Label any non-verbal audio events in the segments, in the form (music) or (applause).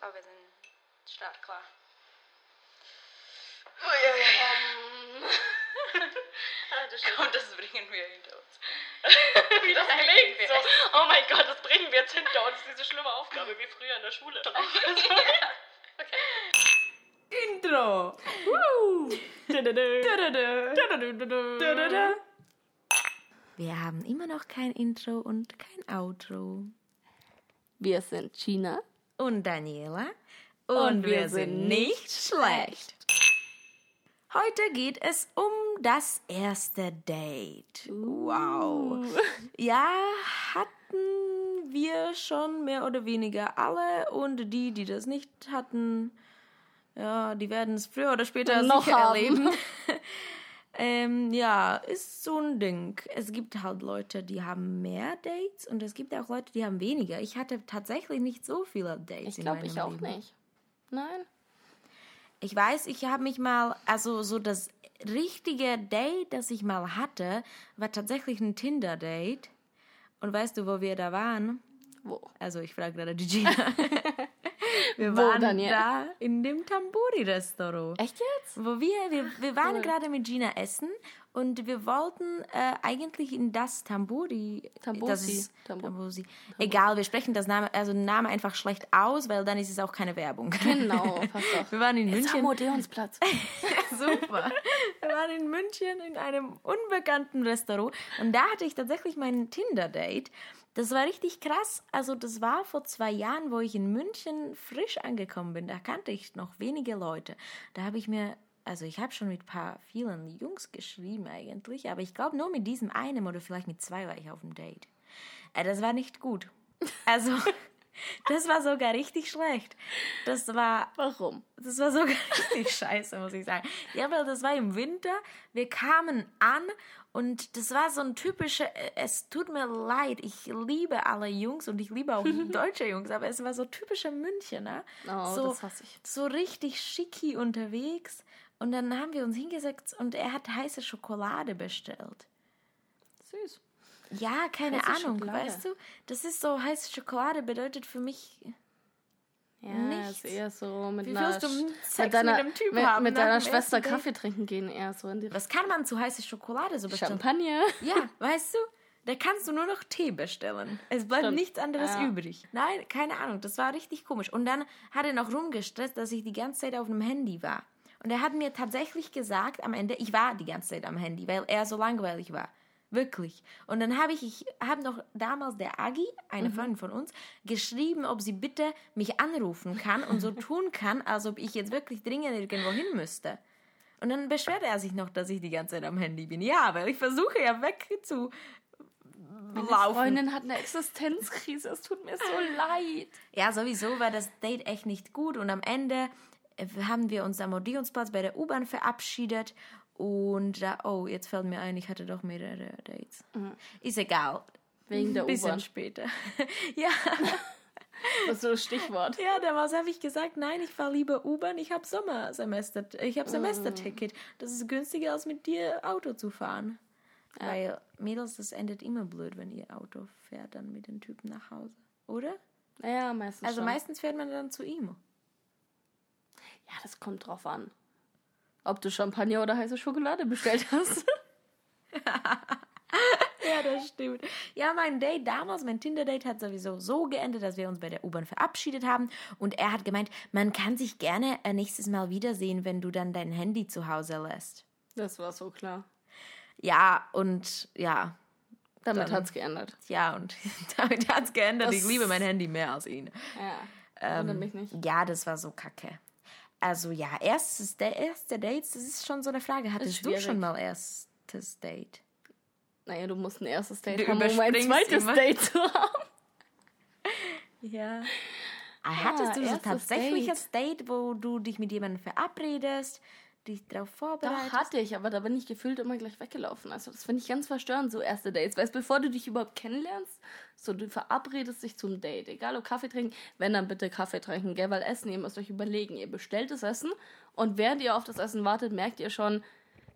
glaube, wir sind startklar. Um, (laughs) Ah, das und das bringen wir hinter uns. (laughs) Wie das klingt wir. so. Oh mein Gott, das bringen wir jetzt hinter uns. Diese schlimme Aufgabe wie früher in der Schule. (laughs) Intro. Woo. Wir haben immer noch kein Intro und kein Outro. Wir sind China. Und Daniela. Und wir sind nicht schlecht. Heute geht es um das erste Date. Wow. Ja, hatten wir schon mehr oder weniger alle und die, die das nicht hatten, ja, die werden es früher oder später Noch sicher haben. erleben. (laughs) ähm, ja, ist so ein Ding. Es gibt halt Leute, die haben mehr Dates und es gibt auch Leute, die haben weniger. Ich hatte tatsächlich nicht so viele Dates. Ich glaube, ich auch Leben. nicht. Nein. Ich weiß, ich habe mich mal, also so das richtige Date, das ich mal hatte, war tatsächlich ein Tinder-Date. Und weißt du, wo wir da waren? Wo? Also ich frage gerade die Gina. (laughs) wir waren Daniel? da in dem Tamburi-Restaurant. Echt jetzt? Wo wir, wir, wir waren Cool. gerade mit Gina essen und wir wollten äh, eigentlich in das Tamburi. Tambusi. Das ist, Tambu- Tambusi. Egal, wir sprechen das Name, also den Namen einfach schlecht aus, weil dann ist es auch keine Werbung. Genau, (laughs) passt doch. Wir waren in Jetzt München. Odeonsplatz. (laughs) Super. Wir waren in München in einem unbekannten Restaurant und da hatte ich tatsächlich mein Tinder-Date. Das war richtig krass. Also das war vor zwei Jahren, wo ich in München frisch angekommen bin. Da kannte ich noch wenige Leute. Da habe ich mir, also ich habe schon mit paar vielen Jungs geschrieben eigentlich, aber ich glaube nur mit diesem einen oder vielleicht mit zwei war ich auf dem Date. Äh, das war nicht gut. Also (laughs) das war sogar richtig schlecht. Das war Warum? das war sogar (laughs) richtig scheiße, muss ich sagen. Ja, weil das war im Winter. Wir kamen an und das war so ein typischer, äh, es tut mir leid, ich liebe alle Jungs und ich liebe auch (laughs) deutsche Jungs, aber es war so typischer Münchner. Oh, so, das hasse ich. so richtig schicki unterwegs. Und dann haben wir uns hingesetzt und er hat heiße Schokolade bestellt. Süß. Ja, keine Heiße Ahnung, Schokolade. weißt du? Das ist so, heiße Schokolade bedeutet für mich Ja, Nichts. ist eher so mit Wie einer du Sex mit deiner, mit einem Typ mit, haben mit nach deiner Schwester? Kaffee trinken gehen, eher so in die Was kann man zu heiße Schokolade so bestellen? Champagner. Ja, weißt du, da kannst du nur noch Tee bestellen. Es bleibt Stimmt. nichts anderes Ja. übrig. Nein, keine Ahnung, das war richtig komisch. Und dann hat er noch rumgestresst, dass ich die ganze Zeit auf dem Handy war. Und er hat mir tatsächlich gesagt am Ende, ich war die ganze Zeit am Handy, weil er so langweilig war. Wirklich. Und dann habe ich, ich habe noch damals der Agi, eine Freundin von uns, geschrieben, ob sie bitte mich anrufen kann und so (laughs) tun kann, als ob ich jetzt wirklich dringend irgendwo hin müsste. Und dann beschwert er sich noch, dass ich die ganze Zeit am Handy bin. Ja, weil ich versuche ja weg zu Meine laufen. Freundin hat eine Existenzkrise. Es tut mir so leid. Ja, sowieso war das Date echt nicht gut und am Ende haben wir uns am Odeonsplatz bei der U-Bahn verabschiedet und da, oh, jetzt fällt mir ein, ich hatte doch mehrere Dates. Ist egal. Wegen der Bisschen U-Bahn. später. (laughs) ja, (laughs) Das ist so ein Stichwort. ja, damals habe ich gesagt, nein, ich fahre lieber U-Bahn, ich habe Sommersemester, ich habe Semesterticket. Das ist günstiger, als mit dir Auto zu fahren. Weil Mädels, das endet immer blöd, wenn ihr Auto fährt dann mit den Typen nach Hause, oder? Ja, meistens Also schon. meistens fährt man dann zu ihm. Ja, das kommt drauf an. Ob du Champagner oder heiße Schokolade bestellt hast. (laughs) Ja, das stimmt. Ja, mein Date damals, mein Tinder-Date hat sowieso so geendet, dass wir uns bei der U-Bahn verabschiedet haben. Und er hat gemeint, man kann sich gerne äh, nächstes Mal wiedersehen, wenn du dann dein Handy zu Hause lässt. Das war so klar. Ja, und ja, Damit Dann- hat's geändert. ja, und (laughs) damit hat es geändert. Ich Das- liebe mein Handy mehr als ihn. Ja. Wundert mich nicht. Ja, das war so kacke. Also ja, erstes, der erste Dates, das ist schon so eine Frage. Hattest du schon mal erstes Date? Naja, du musst ein erstes Date Du haben, um ein zweites immer. Date zu haben. (laughs) Ja. Hattest du so erstes tatsächliches Date. wo du dich mit jemandem verabredest, dich darauf Doch, vorbereitest? hatte ich, aber da bin ich gefühlt immer gleich weggelaufen. Also das finde ich ganz verstörend, so erste Dates. Weißt bevor du dich überhaupt kennenlernst, so du verabredest dich zum Date. Egal ob Kaffee trinken, wenn dann bitte Kaffee trinken, gell? Weil Essen, ihr müsst euch überlegen, ihr bestellt das Essen und während ihr auf das Essen wartet, merkt ihr schon,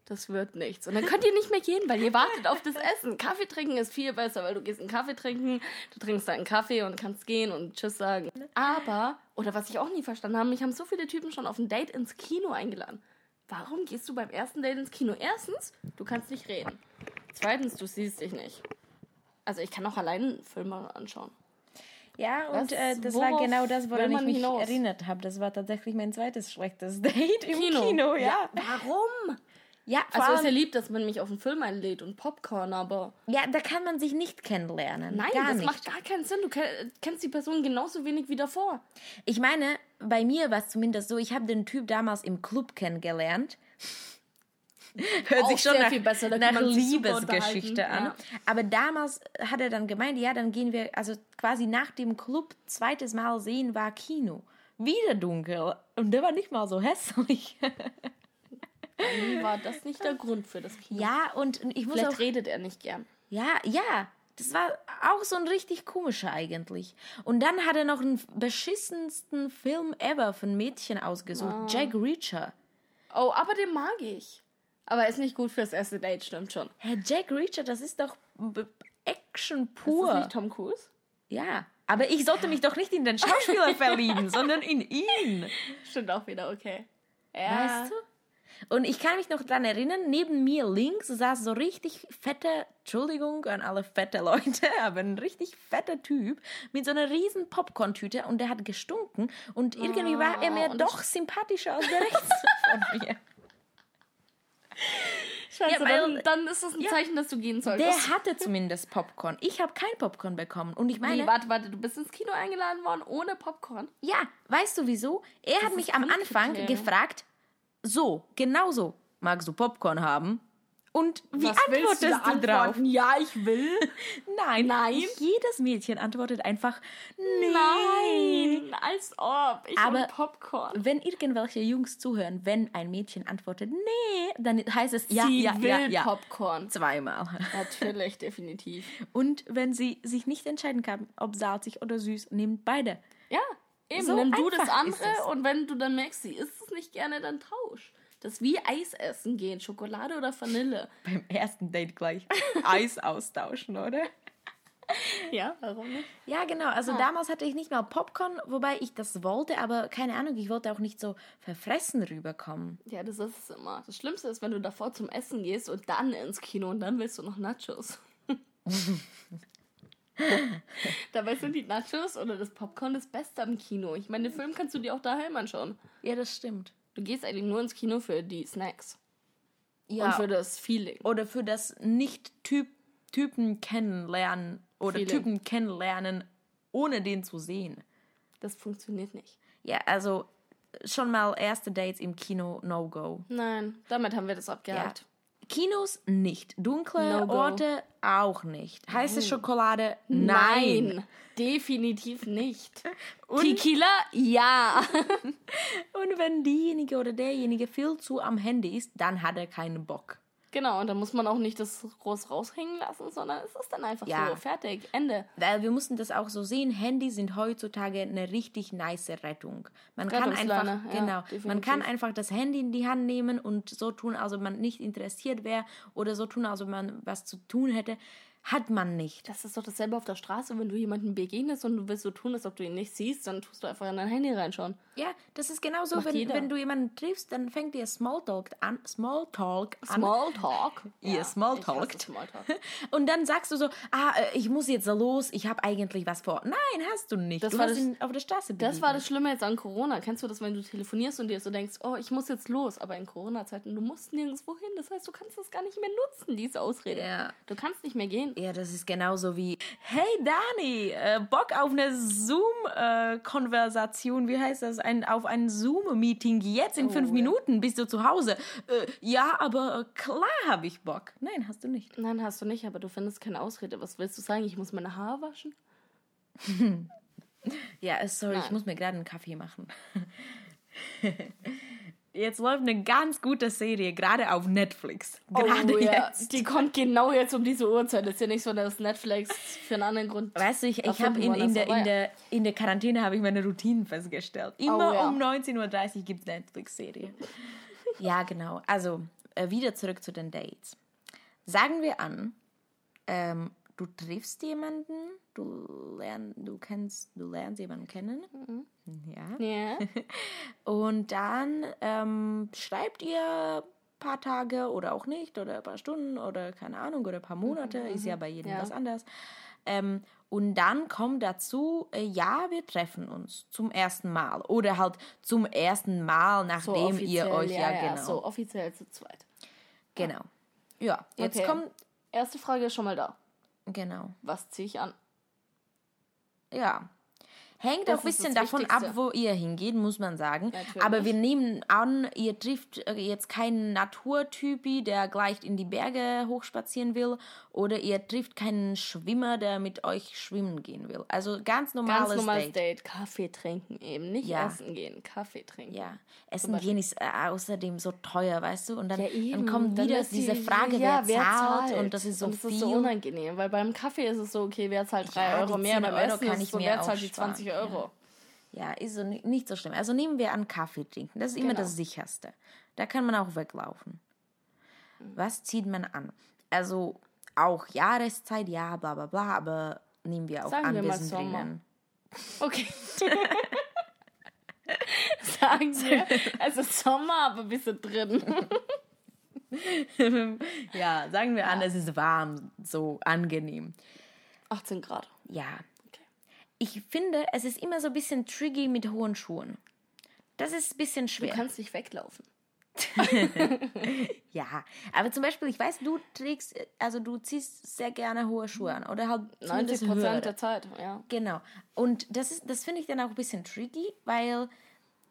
das wird nichts. Und dann könnt ihr nicht mehr gehen, weil ihr (laughs) wartet auf das Essen. Kaffee trinken ist viel besser, weil du gehst einen Kaffee trinken, du trinkst deinen Kaffee und kannst gehen und Tschüss sagen. Aber, oder was ich auch nie verstanden habe, mich haben so viele Typen schon auf ein Date ins Kino eingeladen. Warum gehst du beim ersten Date ins Kino? Erstens, du kannst nicht reden. Zweitens, du siehst dich nicht. Also ich kann auch allein Filme anschauen. Ja, und Was- äh, das war genau das, woran ich mich hinaus? erinnert habe. Das war tatsächlich mein zweites schlechtes (laughs) Date im Kino. Kino, ja. Warum? Ja, Also ist ja allem, lieb, dass man mich auf einen Film einlädt und Popcorn, aber ja, da kann man sich nicht kennenlernen. nein, das nicht. macht gar keinen Sinn. Du ke- kennst die Person genauso wenig wie davor. Ich meine, bei mir war es zumindest so, ich habe den Typ damals im Club kennengelernt. (laughs) Hört Auch sich schon nach, viel besser, da nach Liebesgeschichte an. ja. Aber damals hat er dann gemeint, ja, dann gehen wir, also quasi nach dem Club zweites Mal sehen war Kino. Wieder dunkel. Und der war nicht mal so hässlich. (laughs) Dann war das nicht der Grund für das Kino. ja, und ich muss Vielleicht auch redet er nicht gern. Ja, ja. Das war auch so ein richtig komischer eigentlich. Und dann hat er noch den beschissensten Film ever für ein Mädchen ausgesucht. Jack Reacher. Oh, aber den mag ich. Aber er ist nicht gut fürs erste Date, stimmt schon. Herr Jack Reacher, das ist doch Action Ist pur. das nicht Tom Cruise? Ja. Aber ich sollte mich doch nicht in den Schauspieler (laughs) verlieben, sondern in ihn. Stimmt auch wieder, okay. Ja. Weißt du? Und ich kann mich noch dran erinnern, neben mir links saß so richtig fette, Entschuldigung an alle fette Leute, (laughs) aber ein richtig fetter Typ mit so einer riesen Popcorn-Tüte und der hat gestunken und irgendwie war er mir und doch sympathischer als der (laughs) rechts von mir. Scheiße, Ja, weil- dann, dann ist das ein Zeichen, dass du gehen solltest. Der hatte zumindest Popcorn. Ich habe kein Popcorn bekommen und ich meine, Nee, warte, warte, du bist ins Kino eingeladen worden ohne Popcorn? ja, weißt du wieso? Er hat ist mich am Anfang gefragt, so, genau so, magst du Popcorn haben? Und wie Was willst du antwortest da du drauf? Ja, ich will. (laughs) Nein. Nein. Jedes Mädchen antwortet einfach nee. Nein, als ob. Ich Aber- Popcorn. Wenn irgendwelche Jungs zuhören, wenn ein Mädchen antwortet nee, dann heißt es ja, Sie ja, will ja, ja. Popcorn. Zweimal. Natürlich, definitiv. Und wenn sie sich nicht entscheiden kann, ob salzig oder süß, nimmt beide. Ja, eben. So Nimm du das ist andere und wenn du dann merkst, sie isst es nicht gerne, dann tausch. Das ist wie Eis essen gehen, Schokolade oder Vanille. Beim ersten Date gleich (laughs) Eis austauschen, oder? Ja, warum nicht? Ja, genau. Also damals hatte ich nicht mal Popcorn, wobei ich das wollte, aber keine Ahnung, ich wollte auch nicht so verfressen rüberkommen. Ja, das ist es immer. Das Schlimmste ist, wenn du davor zum Essen gehst und dann ins Kino und dann willst du noch Nachos. (laughs) (laughs) Dabei sind die Nachos oder das Popcorn das Beste am Kino. Ich meine, den Film kannst du dir auch daheim anschauen. Ja, das stimmt. Du gehst eigentlich nur ins Kino für die Snacks Ja, und für das Feeling. oder für das Nicht-Typ Typen kennenlernen oder Feeling. Typen kennenlernen, ohne den zu sehen. Das funktioniert nicht. Ja, also schon mal erste Dates im Kino, no go. Nein, damit haben wir das abgehakt. Kinos nicht. Dunkle No. Orte auch nicht. Heiße Schokolade? Nein. Nein. definitiv nicht. (laughs) Tequila? Ja. (laughs) Und wenn diejenige oder derjenige viel zu am Handy ist, dann hat er keinen Bock. Genau, und da muss man auch nicht das groß raushängen lassen, sondern es ist dann einfach Ja. so. Fertig. Ende. Weil wir mussten das auch so sehen, Handys sind heutzutage eine richtig nice Rettung. Man kann einfach, ja, genau, man definitiv. kann einfach das Handy in die Hand nehmen und so tun, als ob man nicht interessiert wäre oder so tun, als ob man was zu tun hätte. Hat man nicht. Das ist doch dasselbe auf der Straße, wenn du jemanden begegnest und du willst so tun, als ob du ihn nicht siehst, dann tust du einfach in dein Handy reinschauen. Ja, das ist genauso, Macht wenn, jeder. wenn du jemanden triffst, dann fängt ihr Smalltalk an. Smalltalk an. Smalltalk. Ihr Smalltalkt. ich hasse Smalltalk. (laughs) Und dann sagst du so, ah, äh, ich muss jetzt los, ich habe eigentlich was vor. Nein, hast du nicht. Das du war das- auf der Straße Das war begegnet. das Schlimme jetzt an Corona. Kennst du das, wenn du telefonierst und dir so denkst, oh, ich muss jetzt los, aber in Corona-Zeiten, du musst nirgendwo hin. Das heißt, du kannst das gar nicht mehr nutzen, diese Ausrede. Ja. Du kannst nicht mehr gehen. Ja, das ist genauso wie, hey Dani, äh, Bock auf eine Zoom-Konversation, wie heißt das, ein, auf ein Zoom-Meeting jetzt in fünf ja. Minuten, bist du zu Hause? Äh, ja, aber äh, klar habe ich Bock. Nein, hast du nicht. Nein, hast du nicht, aber du findest keine Ausrede. Was willst du sagen? Ich muss meine Haare waschen? (laughs) Ja, äh, sorry, ich Nein. muss mir gerade einen Kaffee machen. (laughs) Jetzt läuft eine ganz gute Serie, gerade auf Netflix. Gerade oh, ja. jetzt. Die kommt genau jetzt um diese Uhrzeit. Ist ja nicht so, dass Netflix für einen anderen Grund. Weißt du, ich, ich habe in, in, der, aber in, der, in der Quarantäne habe ich meine Routinen festgestellt. Immer Oh, ja. um 19.30 Uhr gibt es Netflix-Serie. (laughs) ja, genau. Also, äh, wieder zurück zu den Dates. Sagen wir an, ähm, du triffst jemanden, du lernst, du kennst, du lernst jemanden kennen, ja, Ja. (laughs) und dann ähm, schreibt ihr ein paar Tage oder auch nicht oder ein paar Stunden oder keine Ahnung oder ein paar Monate, ist ja bei jedem Ja. was anders. Ähm, und dann kommt dazu, äh, ja, wir treffen uns zum ersten Mal oder halt zum ersten Mal, So nachdem ihr offiziell, euch ja, ja, genau, so offiziell zu zweit. genau, ja, jetzt Okay. kommt, Erste Frage ist schon mal da. Genau, Was ziehe ich an? ja. Hängt Das auch ein ist bisschen das davon ab, wo ihr hingeht, muss man sagen. Natürlich. Aber wir nehmen an, ihr trifft äh, jetzt keinen Naturtypi, der gleich in die Berge hochspazieren will, oder ihr trifft keinen Schwimmer, der mit euch schwimmen gehen will. Also ganz normales, Ganz normales Date. Date. Kaffee trinken eben. Nicht Ja. essen gehen, Kaffee trinken. Ja, Essen gehen ist äh, außerdem so teuer, weißt du? Und dann, Ja, dann kommt Dann wieder ist diese die- Frage, ja, wer, zahlt, und das ist so und das viel. ist so unangenehm, weil beim Kaffee ist es so, okay, wer zahlt 3 Ja, Euro mehr, 10 beim Euro Essen kann ist ich es so, wer zahlt die sparen, 20 Euro. Ja, ist so ni- nicht so schlimm. Also nehmen wir an Kaffee trinken. Das ist immer Genau. das sicherste. Da kann man auch weglaufen. Was zieht man an? Also auch Jahreszeit, ja, bla bla bla, aber nehmen wir auch Sagen an, wir drinnen. Okay. (laughs) Sagen wir, also Sommer, aber ein bisschen drin. Ja, sagen wir an, es ist warm, so angenehm. 18 Grad. Ja. Ich finde, es ist immer so ein bisschen tricky mit hohen Schuhen. Das ist ein bisschen Du schwer. kannst nicht weglaufen. (laughs) Ja, aber zum Beispiel, ich weiß, du trägst, also du ziehst sehr gerne hohe Schuhe an oder halt 90 zumindest höhere. Prozent der Zeit, ja. Genau. Und das ist, das finde ich dann auch ein bisschen tricky, weil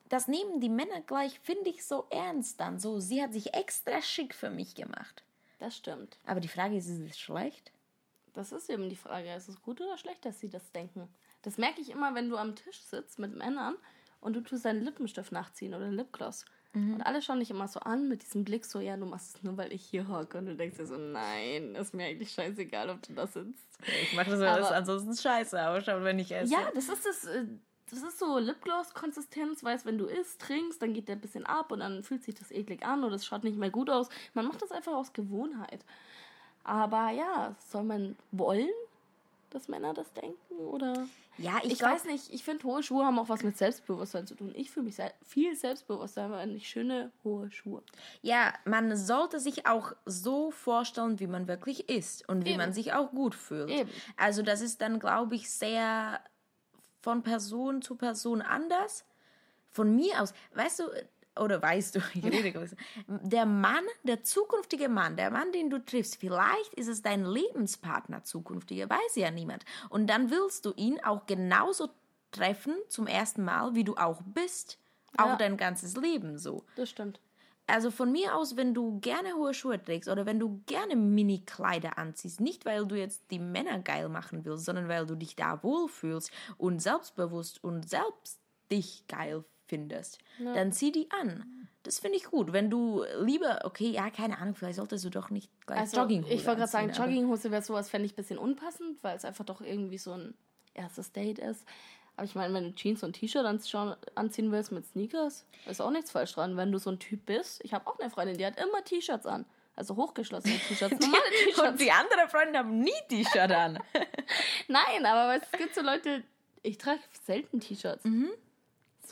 das nehmen die Männer gleich, finde ich, so ernst dann. So, sie hat sich extra schick für mich gemacht. Das stimmt. Aber die Frage ist, ist es schlecht? Das ist eben die Frage. Ist es gut oder schlecht, dass sie das denken? Das merke ich immer, wenn du am Tisch sitzt mit Männern und du tust deinen Lippenstift nachziehen oder Lipgloss. Mhm. Und alle schauen dich immer so an mit diesem Blick so, ja, du machst es nur, weil ich hier hocke. Und du denkst dir so, nein, ist mir eigentlich scheißegal, ob du da sitzt. Ich mache das, weil es ansonsten scheiße ausschaut, wenn ich esse. Ja, das ist das. äh, Das ist so Lipgloss-Konsistenz, weißt, wenn du isst, trinkst, dann geht der ein bisschen ab und dann fühlt sich das eklig an oder es schaut nicht mehr gut aus. Man macht das einfach aus Gewohnheit. Aber ja, soll man wollen, dass Männer das denken? Oder. Ja, ich, Ich, glaub- weiß nicht, ich finde, hohe Schuhe haben auch was mit Selbstbewusstsein zu tun. Ich fühle mich viel Selbstbewusstsein, wenn ich schöne, hohe Schuhe. Ja, man sollte sich auch so vorstellen, wie man wirklich ist und wie Eben. man sich auch gut fühlt. Eben. Also das ist dann, glaube ich, sehr von Person zu Person anders. Von mir aus, weißt du, oder weißt du, (laughs) ich rede. Der Mann, der zukünftige Mann, der Mann, den du triffst, vielleicht ist es dein Lebenspartner zukünftiger, weiß ja niemand. Und dann willst du ihn auch genauso treffen zum ersten Mal, wie du auch bist. Auch Ja. dein ganzes Leben so. Das stimmt. Also von mir aus, wenn du gerne hohe Schuhe trägst oder wenn du gerne Mini-Kleider anziehst, nicht weil du jetzt die Männer geil machen willst, sondern weil du dich da wohlfühlst und selbstbewusst und selbst dich geil findest, dann zieh die an. Das finde ich gut. Wenn du lieber, okay, ja, keine Ahnung, vielleicht solltest du doch nicht gleich Also, Jogginghose ich wollte gerade sagen, Jogginghose wäre sowas, fände ich ein bisschen unpassend, weil es einfach doch irgendwie so ein erstes Date ist. Aber ich meine, wenn du Jeans und T-Shirt anziehen willst mit Sneakers, ist auch nichts falsch dran. Wenn du so ein Typ bist, ich habe auch eine Freundin, die hat immer T-Shirts an. Also hochgeschlossene T-Shirts, (laughs) normale Und die anderen Freunde haben nie T-Shirt an. (laughs) Nein, aber es gibt so Leute, ich trage selten T-Shirts. Mhm.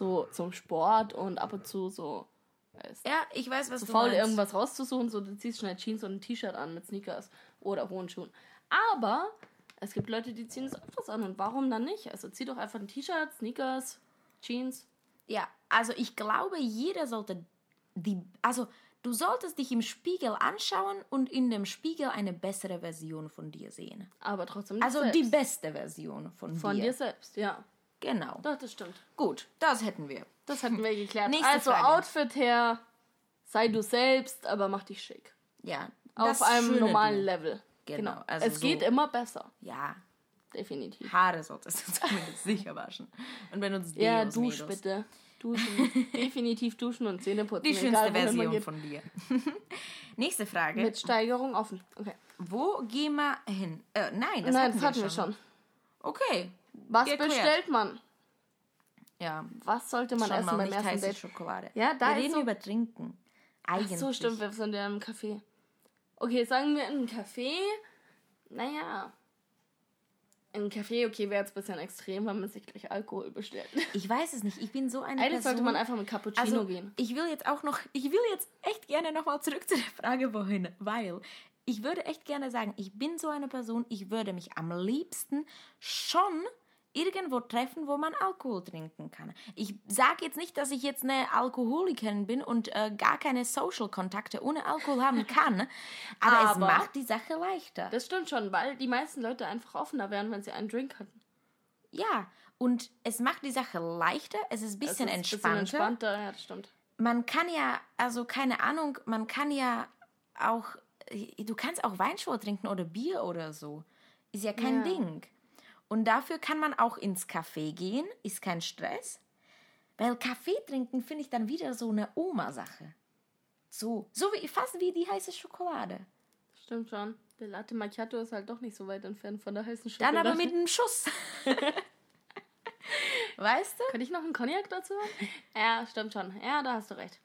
So zum Sport und ab und zu so, weißt, ja, ich weiß, was so du faul meinst. irgendwas rauszusuchen, so du ziehst schnell Jeans und ein T-Shirt an mit Sneakers oder hohen Schuhen. Aber es gibt Leute, die ziehen es öfters an und warum dann nicht? Also zieh doch einfach ein T-Shirt, Sneakers, Jeans. Ja, also ich glaube, jeder sollte die, also du solltest dich im Spiegel anschauen und in dem Spiegel eine bessere Version von dir sehen. Aber trotzdem dich Also selbst. die beste Version von, von dir. dir selbst, ja. Genau. Doch, das stimmt. Gut, das hätten wir. Das hatten wir geklärt. Nächste also Frage. Outfit her, sei du selbst, aber mach dich schick. Ja. Auf einem normalen Ding. Level. Genau, also es so- geht immer besser, Ja, definitiv. Haare solltest du (laughs) zumindest sicher waschen. Und benutzt Ja, Deos, dusch Mädels. bitte. Duschen. (laughs) definitiv duschen und Zähne putzen. Die schönste egal, Version von dir. (laughs) Nächste Frage. Mit Steigerung offen. Okay. Wo gehen wir hin? Äh, nein, das Nein, hatten, das hatten wir schon. Okay. Was Geklärt. bestellt man? Ja, Was sollte man schon essen mal beim nicht ersten Date? Schokolade. Ja, da wir reden so- über Trinken. Eigentlich. So stimmt, wir sind ja im Café. Okay, sagen wir in einem Café. Naja. In einem Café, okay, wäre jetzt ein bisschen extrem, wenn man sich gleich Alkohol bestellt. (laughs) Ich weiß es nicht. Ich bin so eine Eigentlich Person. sollte man einfach mit Cappuccino also, gehen. ich will jetzt auch noch, ich will jetzt echt gerne nochmal zurück zu der Frage wohin, weil ich würde echt gerne sagen, ich bin so eine Person, ich würde mich am liebsten schon irgendwo treffen, wo man Alkohol trinken kann. Ich sage jetzt nicht, dass ich jetzt eine Alkoholikerin bin und äh, gar keine Social-Kontakte ohne Alkohol haben kann, (laughs) aber, es Aber- macht die Sache leichter. Das stimmt schon, weil die meisten Leute einfach offener wären, wenn sie einen Drink hatten. ja, und es macht die Sache leichter, es ist ein bisschen Es ist entspannter. entspannter, ja, das stimmt. man kann ja, also keine Ahnung, man kann ja auch, du kannst auch Weinschorle trinken oder Bier oder so. Ist ja kein Ja. Ding. Und dafür kann man auch ins Café gehen, ist kein Stress. Weil Kaffee trinken finde ich dann wieder so eine Oma-Sache. So, so wie, fast wie die heiße Schokolade. Stimmt schon. Der Latte Macchiato ist halt doch nicht so weit entfernt von der heißen Dann Schokolade. aber mit einem Schuss. (laughs) weißt du? Könnte ich noch einen Cognac dazu haben? (laughs) Ja, stimmt schon. Ja, da hast du recht.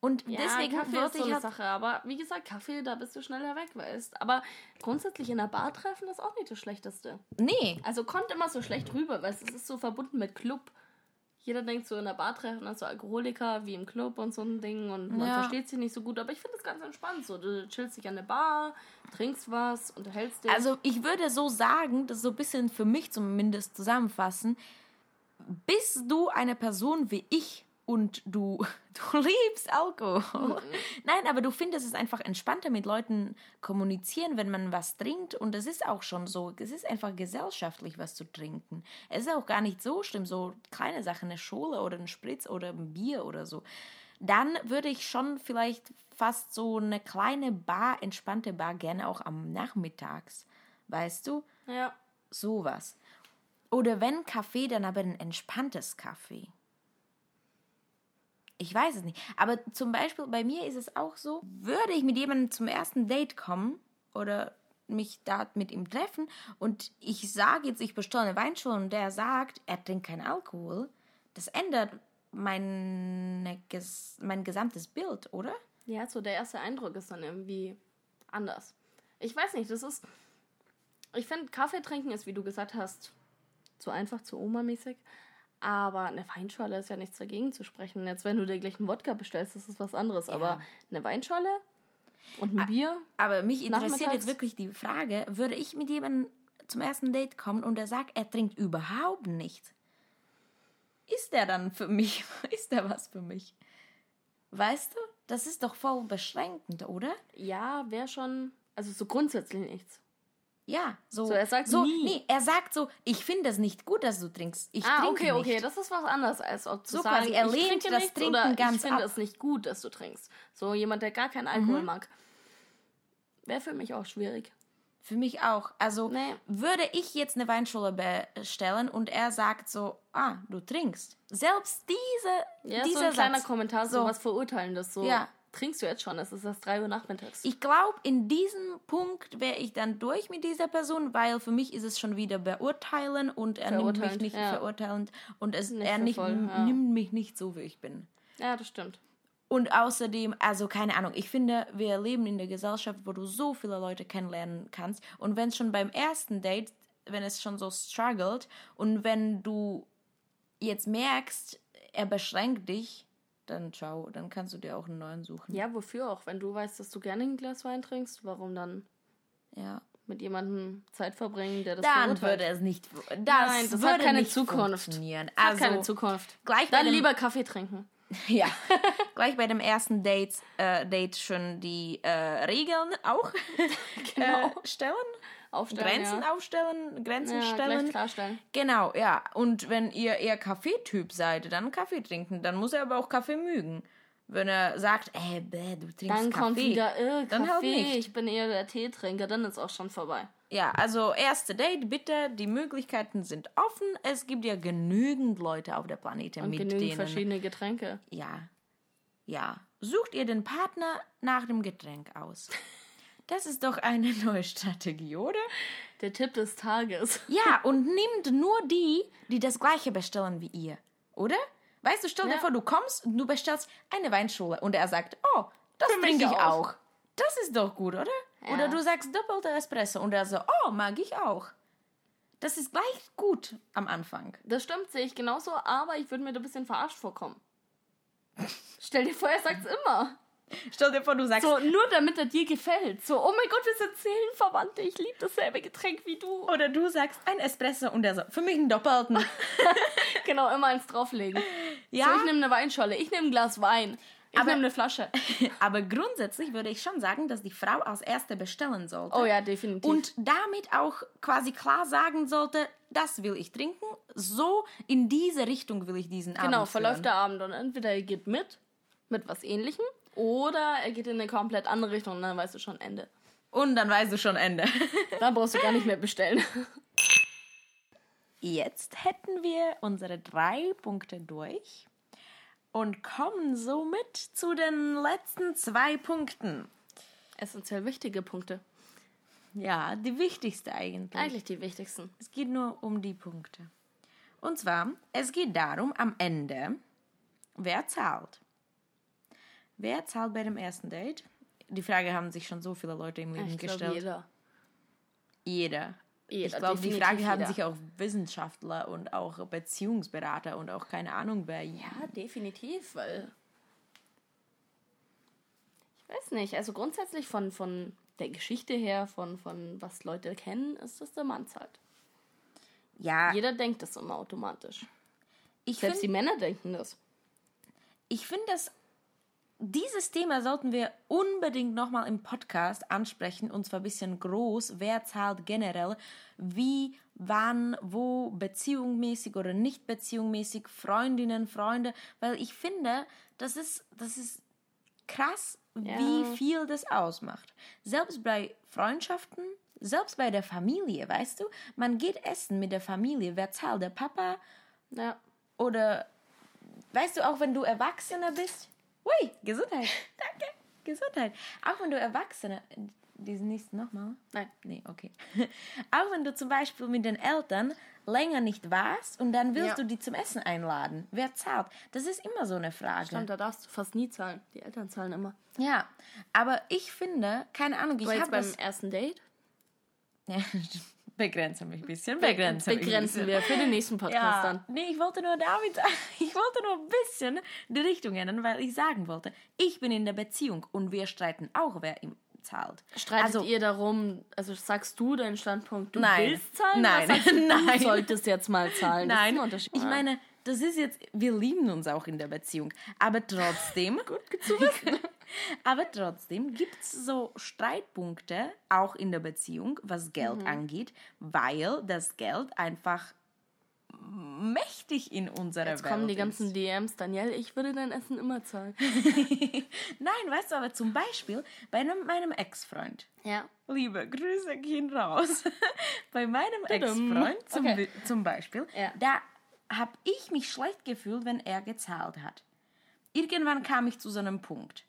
Und Ja, deswegen Kaffee würde ist so eine halt Sache. Aber wie gesagt, Kaffee, da bist du schneller weg, weißt. Aber grundsätzlich in einer Bar treffen ist auch nicht das Schlechteste. Nee, Also kommt immer so schlecht rüber, weil es ist so verbunden mit Club. Jeder denkt so in der Bar treffen, also Alkoholiker wie im Club und so ein Ding und man Ja. versteht sich nicht so gut. Aber ich finde es ganz entspannt. So, du chillst dich an der Bar, trinkst was, unterhältst dich. Also ich würde so sagen, das so ein bisschen für mich zumindest zusammenfassen, bist du eine Person wie ich und du, (laughs) du liebst Alkohol. Nein, aber du findest es einfach entspannter mit Leuten kommunizieren, wenn man was trinkt und es ist auch schon so, es ist einfach gesellschaftlich was zu trinken. Es ist auch gar nicht so schlimm, so kleine Sachen, eine Schule oder ein Spritz oder ein Bier oder so. Dann würde ich schon vielleicht fast so eine kleine Bar, entspannte Bar gerne auch am Nachmittags. Weißt du? ja. Sowas. Oder wenn Kaffee, dann aber ein entspanntes Kaffee. Ich weiß es nicht. Aber zum Beispiel bei mir ist es auch so, würde ich mit jemandem zum ersten Date kommen oder mich da mit ihm treffen und ich sage jetzt, ich bestelle eine Weinschule und der sagt, er trinkt keinen Alkohol, das ändert meine, ges mein gesamtes Bild, oder? Ja, so der erste Eindruck ist dann irgendwie anders. Ich weiß nicht, das ist. Ich finde, Kaffee trinken ist, wie du gesagt hast, zu einfach, zu Oma-mäßig. Aber eine Weinschorle ist ja nichts dagegen zu sprechen. Jetzt, wenn du dir gleich einen Wodka bestellst, das ist was anderes. Aber eine Weinschorle und ein Bier. Aber mich interessiert jetzt wirklich die Frage, würde ich mit jemandem zum ersten Date kommen und er sagt, er trinkt überhaupt nichts? Ist der dann für mich? (laughs) Ist der was für mich? Weißt du? Das ist doch voll beschränkend, oder? Ja, wäre schon. Also so grundsätzlich nichts. Ja, so. So, er sagt so, nie. Nee, er sagt so, ich finde es nicht gut, dass du trinkst. Ich Ah, trinke okay, nicht. okay. Das ist was anderes, als ob zu So sagen, quasi, er ich trinke das nichts Trinken oder ganz ich finde ab. es nicht gut, dass du trinkst. So jemand, der gar keinen Alkohol mag. Wäre für mich auch schwierig. Für mich auch. Also Nee. würde ich jetzt eine Weinschule bestellen und er sagt so, ah, du trinkst. Selbst diese, Ja, dieser so ein kleiner Satz. Kommentar, so So. was Verurteilendes. So, Ja. Trinkst du jetzt schon? Es ist erst 3 Uhr nachmittags. Ich glaube, in diesem Punkt wäre ich dann durch mit dieser Person, weil für mich ist es schon wieder beurteilen und er nimmt mich nicht ja. verurteilend und es, Nicht er nicht, voll, ja. nimmt mich nicht so, wie ich bin. ja, das stimmt. Und außerdem, also keine Ahnung, ich finde, wir leben in der Gesellschaft, wo du so viele Leute kennenlernen kannst. Und wenn es schon beim ersten Date, wenn es schon so struggelt und wenn du jetzt merkst, er beschränkt dich, dann ciao, dann kannst du dir auch einen neuen suchen. Ja, wofür auch? Wenn du weißt, dass du gerne ein Glas Wein trinkst, warum dann Ja. mit jemandem Zeit verbringen, der das Dann würde es nicht, das, Nein, das hat keine Zukunft. funktionieren. Hat Also, keine Zukunft. gleich Dann lieber Kaffee trinken. (laughs) Ja, gleich bei dem ersten Date, äh, Date schon die äh, Regeln auch (laughs) Genau. äh, stellen. Aufstellen, Grenzen ja. aufstellen, Grenzen Ja, stellen. klarstellen. Genau, ja. Und wenn ihr eher Kaffeetyp seid, dann Kaffee trinken. Dann muss er aber auch Kaffee mögen. Wenn er sagt, ey, bäh, du trinkst Dann Kaffee. kommt wieder, äh, Dann halt nicht. ich bin eher der Teetrinker, dann ist auch schon vorbei. Ja, also erste Date, bitte, die Möglichkeiten sind offen. Es gibt ja genügend Leute auf der Planete, Und mit genügend denen... verschiedene Getränke. Ja, ja. Sucht ihr den Partner nach dem Getränk aus. (laughs) Das ist doch eine (laughs) neue Strategie, oder? Der Tipp des Tages. Ja, und nimmt nur die, die das gleiche bestellen wie ihr, oder? Weißt du, stell dir Ja. vor, du kommst und du bestellst eine Weinschule und er sagt, oh, das trinke ich auch. auch. Das ist doch gut, oder? Oder du sagst doppelter Espresso und er so, oh, mag ich auch. Das ist gleich gut am Anfang. Das stimmt, sehe ich genauso, aber ich würde mir da ein bisschen verarscht vorkommen. Stell dir vor, er sagt's immer. Stell dir vor, du sagst, So, nur damit er dir gefällt. So, oh mein Gott, wir sind Seelenverwandte, ich liebe dasselbe Getränk wie du. oder du sagst ein Espresso und er so, für mich einen doppelten. (laughs) Genau, immer eins drauflegen. Ja. So, ich nehme eine Weinscholle, ich nehme ein Glas Wein, ich Aber- nehme eine Flasche. (laughs) Aber grundsätzlich würde ich schon sagen, dass die Frau als Erste bestellen sollte. Oh ja, definitiv. Und damit auch quasi klar sagen sollte, das will ich trinken, so in diese Richtung will ich diesen Abend genau, verläuft der Abend und entweder er geht mit, mit was ähnlichem, oder er geht in eine komplett andere Richtung und dann weißt du schon Ende. Und dann weißt du schon Ende. (laughs) Dann brauchst du gar nicht mehr bestellen. Jetzt hätten wir unsere drei Punkte durch und kommen somit zu den letzten zwei Punkten. Essentiell wichtige Punkte. Ja, die wichtigste eigentlich. Eigentlich die wichtigsten. Es geht nur um die Punkte. Und zwar, es geht darum, am Ende, wer zahlt. Wer zahlt bei dem ersten Date? Die Frage haben sich schon so viele Leute im Leben Ich gestellt. jeder. Jeder. Jeder, Ich glaube, die Frage haben jeder. sich auch Wissenschaftler und auch Beziehungsberater und auch keine Ahnung wer. Ja, definitiv, weil. Ich weiß nicht, also grundsätzlich von, von der Geschichte her, von, von was Leute kennen, ist das der Mann zahlt. Ja, Jeder denkt das immer automatisch. ich Selbst die finde, Männer denken das. ich find, dass dieses Thema sollten wir unbedingt nochmal im Podcast ansprechen und zwar ein bisschen groß. Wer zahlt generell? Wie, wann, wo, beziehungsmäßig oder nicht beziehungsmäßig, Freundinnen, Freunde. Weil ich finde, das ist, das ist krass, Ja. wie viel das ausmacht. Selbst bei Freundschaften, selbst bei der Familie, weißt du? Man geht essen mit der Familie. Wer zahlt? Der Papa? Ja. Oder weißt du, auch wenn du Erwachsener bist, ui, Gesundheit, (laughs) danke, Gesundheit. Auch wenn du Erwachsener, diesen nächsten nochmal? Nein. Nee, okay. (laughs) Auch wenn du zum Beispiel mit den Eltern länger nicht warst und dann willst Ja. du die zum Essen einladen. Wer zahlt? Das ist immer so eine Frage. Stimmt, da darfst du fast nie zahlen. Die Eltern zahlen immer. Ja, aber ich finde, keine Ahnung, ich habe beim das... ersten Date (laughs) Ja, begrenze mich ein bisschen, begrenze begrenzen bisschen. wir für den nächsten Podcast Ja, dann. nee, ich wollte nur damit, (laughs) ich wollte nur ein bisschen die Richtung ändern, weil ich sagen wollte, ich bin in der Beziehung und wir streiten auch, wer ihm zahlt. Streitet also, ihr darum, also sagst du deinen Standpunkt, du Nein. willst zahlen? Nein. Du, (laughs) Nein. Du solltest jetzt mal zahlen. Nein, ich meine, das ist jetzt, wir lieben uns auch in der Beziehung, aber trotzdem, (laughs) gut, zu wissen. (laughs) aber trotzdem gibt es so Streitpunkte auch in der Beziehung, was Geld Mhm. angeht, weil das Geld einfach mächtig in unserer Jetzt Welt kommen die ist. ganzen DMs, Danielle, ich würde dein Essen immer zahlen. (laughs) Nein, weißt du, aber zum Beispiel bei einem, meinem Ex-Freund. Ja. Liebe Grüße gehen raus. bei meinem. Ex-Freund zum, Okay. Zum Beispiel, Ja. da habe ich mich schlecht gefühlt, wenn er gezahlt hat. Irgendwann kam ich zu so einem Punkt,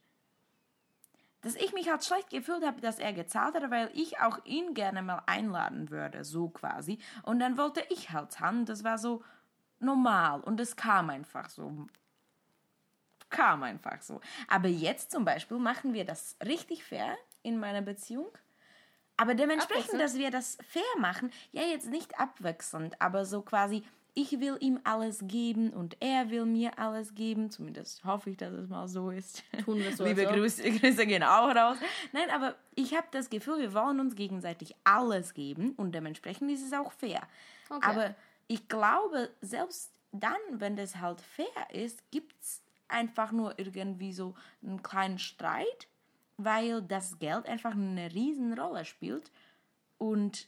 dass ich mich halt schlecht gefühlt habe, dass er gezahlt hat, weil ich auch ihn gerne mal einladen würde, so quasi. Und dann wollte ich halt zahlen. Das war so normal und es kam einfach so kam einfach so. Aber jetzt zum Beispiel machen wir das richtig fair in meiner Beziehung. Aber dementsprechend, dass wir das fair machen, ja jetzt nicht abwechselnd, aber so quasi, ich will ihm alles geben und er will mir alles geben. Zumindest hoffe ich, dass es mal so ist. Tun wir so Liebe also. Grüße, (laughs) Grüße gehen auch raus. Nein, aber ich habe das Gefühl, wir wollen uns gegenseitig alles geben und dementsprechend ist es auch fair. Okay. Aber ich glaube, selbst dann, wenn das halt fair ist, gibt es einfach nur irgendwie so einen kleinen Streit, weil das Geld einfach eine riesen Rolle spielt und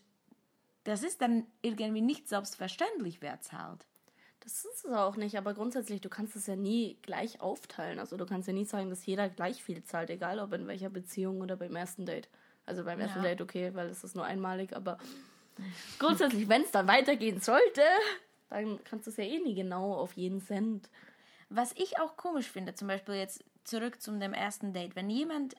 das ist dann irgendwie nicht selbstverständlich, wer zahlt. Das ist es auch nicht, aber grundsätzlich, du kannst es ja nie gleich aufteilen. Also du kannst ja nie sagen, dass jeder gleich viel zahlt, egal ob in welcher Beziehung oder beim ersten Date. Also beim ersten Ja. Date okay, weil es ist nur einmalig, aber grundsätzlich, wenn es dann weitergehen sollte, dann kannst du es ja eh nie genau auf jeden Cent. Was ich auch komisch finde, zum Beispiel jetzt zurück zum dem ersten Date, wenn jemand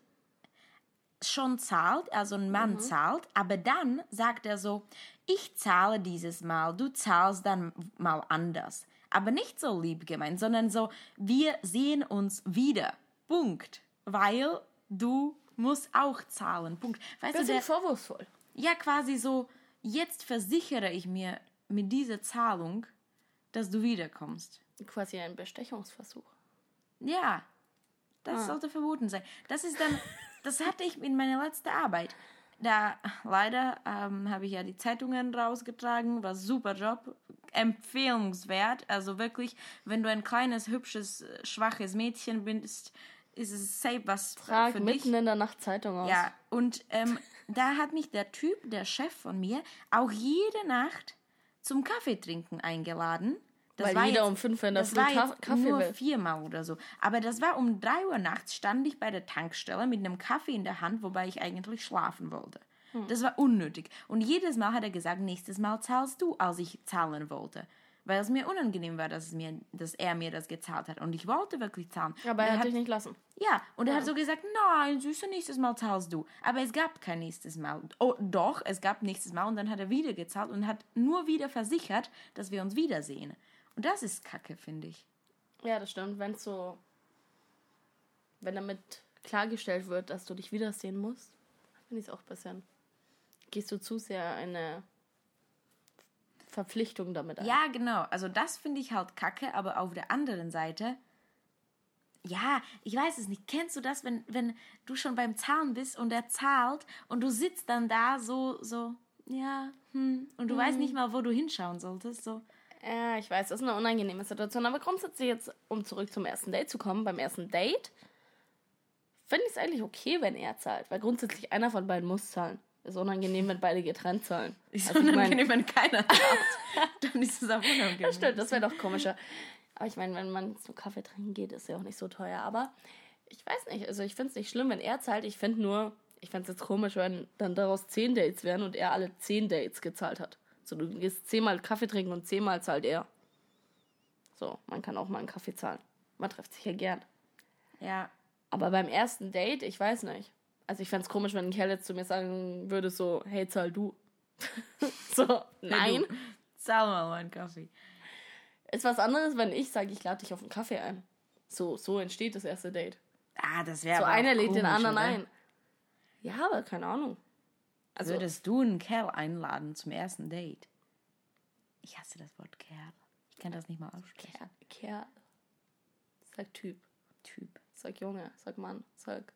schon zahlt, also ein Mann zahlt, aber dann sagt er so, ich zahle dieses Mal, du zahlst dann mal anders. Aber nicht so lieb gemeint, sondern so, wir sehen uns wieder. Punkt. Weil du musst auch zahlen. Punkt. Weißt Das du, der, ist vorwurfsvoll. ja, quasi so, jetzt versichere ich mir mit dieser Zahlung, dass du wiederkommst. Quasi ein Bestechungsversuch. Ja, das sollte verboten sein. Das ist dann, (laughs) das hatte ich in meiner letzten Arbeit. Da, leider, ähm, habe ich ja die Zeitungen rausgetragen, war super Job, empfehlenswert. Also wirklich, wenn du ein kleines, hübsches, schwaches Mädchen bist, ist es safe was Trag für dich. mitten in der Nacht Zeitung aus. Ja, und ähm, da hat mich der Typ, der Chef von mir, auch jede Nacht zum Kaffee trinken eingeladen. Das Weil war jeder jetzt- um fünf in der das Früh war Kaffee nur will. viermal oder so. Aber das war um drei Uhr nachts, stand ich bei der Tankstelle mit einem Kaffee in der Hand, wobei ich eigentlich schlafen wollte. Hm. Das war unnötig. Und jedes Mal hat er gesagt, nächstes Mal zahlst du, als ich zahlen wollte. Weil es mir unangenehm war, dass, mir, dass er mir das gezahlt hat. Und ich wollte wirklich zahlen. Aber er hat dich nicht lassen. ja, und er hat so gesagt, nein, Süße, nächstes Mal zahlst du. Aber es gab kein nächstes Mal. Oh, doch, es gab nächstes Mal und dann hat er wieder gezahlt und hat nur wieder versichert, dass wir uns wiedersehen. Und das ist Kacke, finde ich. Ja, das stimmt. Wenn so. Wenn damit klargestellt wird, dass du dich wiedersehen musst, finde ich es auch bisschen. Gehst du zu sehr eine Verpflichtung damit ein. Ja, genau. Also das finde ich halt Kacke, aber auf der anderen Seite, ja, ich weiß es nicht. Kennst du das, wenn, wenn du schon beim Zahlen bist und er zahlt und du sitzt dann da so, so, ja, hm, und du weißt nicht mal, wo du hinschauen solltest, so. Ja, ich weiß, das ist eine unangenehme Situation. Aber grundsätzlich jetzt, um zurück zum ersten Date zu kommen, beim ersten Date finde ich es eigentlich okay, wenn er zahlt. Weil grundsätzlich einer von beiden muss zahlen. Ist unangenehm, wenn beide getrennt zahlen. Ist Also ich mein- unangenehm, wenn keiner zahlt. (laughs) dann ist es auch unangenehm. Ja, stimmt, das wäre doch komischer. Aber ich meine, wenn man zu Kaffee trinken geht, ist ja auch nicht so teuer. Aber ich weiß nicht, also ich finde es nicht schlimm, wenn er zahlt. Ich finde nur, ich fände es jetzt komisch, wenn dann daraus zehn Dates wären und er alle zehn Dates gezahlt hat. So, du gehst zehnmal Kaffee trinken und zehnmal zahlt er. So, man kann auch mal einen Kaffee zahlen. Man trifft sich ja gern. Ja, Aber beim ersten Date, ich weiß nicht. Also ich fände es komisch, wenn ein Kerl jetzt zu mir sagen würde, so, hey, zahl du. (laughs) so, nein. du. zahl mal meinen Kaffee. Ist was anderes, wenn ich sage, ich lade dich auf einen Kaffee ein. So, so entsteht das erste Date. Ah, das wäre So einer lädt den anderen oder? ein. Ja, aber keine Ahnung. Also, Würdest du einen Kerl einladen zum ersten Date? Ich hasse das Wort Kerl. Ich kann das nicht mal aussprechen. Kerl, Kerl. Sag Typ. Typ. Sag Junge. Sag Mann. Sag.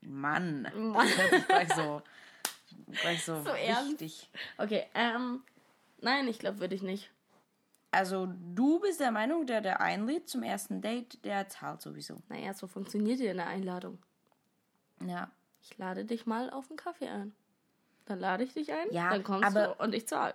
Mann. Mann. (laughs) Gleich so, gleich so, (laughs) So ernst? wichtig. Okay, ähm. Nein, ich glaube, würde ich nicht. Also du bist der Meinung, der der einlädt zum ersten Date, der zahlt sowieso. Naja, so funktioniert ja eine Einladung. Ja. Ich lade dich mal auf einen Kaffee ein. Dann lade ich dich ein, Ja, dann kommst aber- du und ich zahle.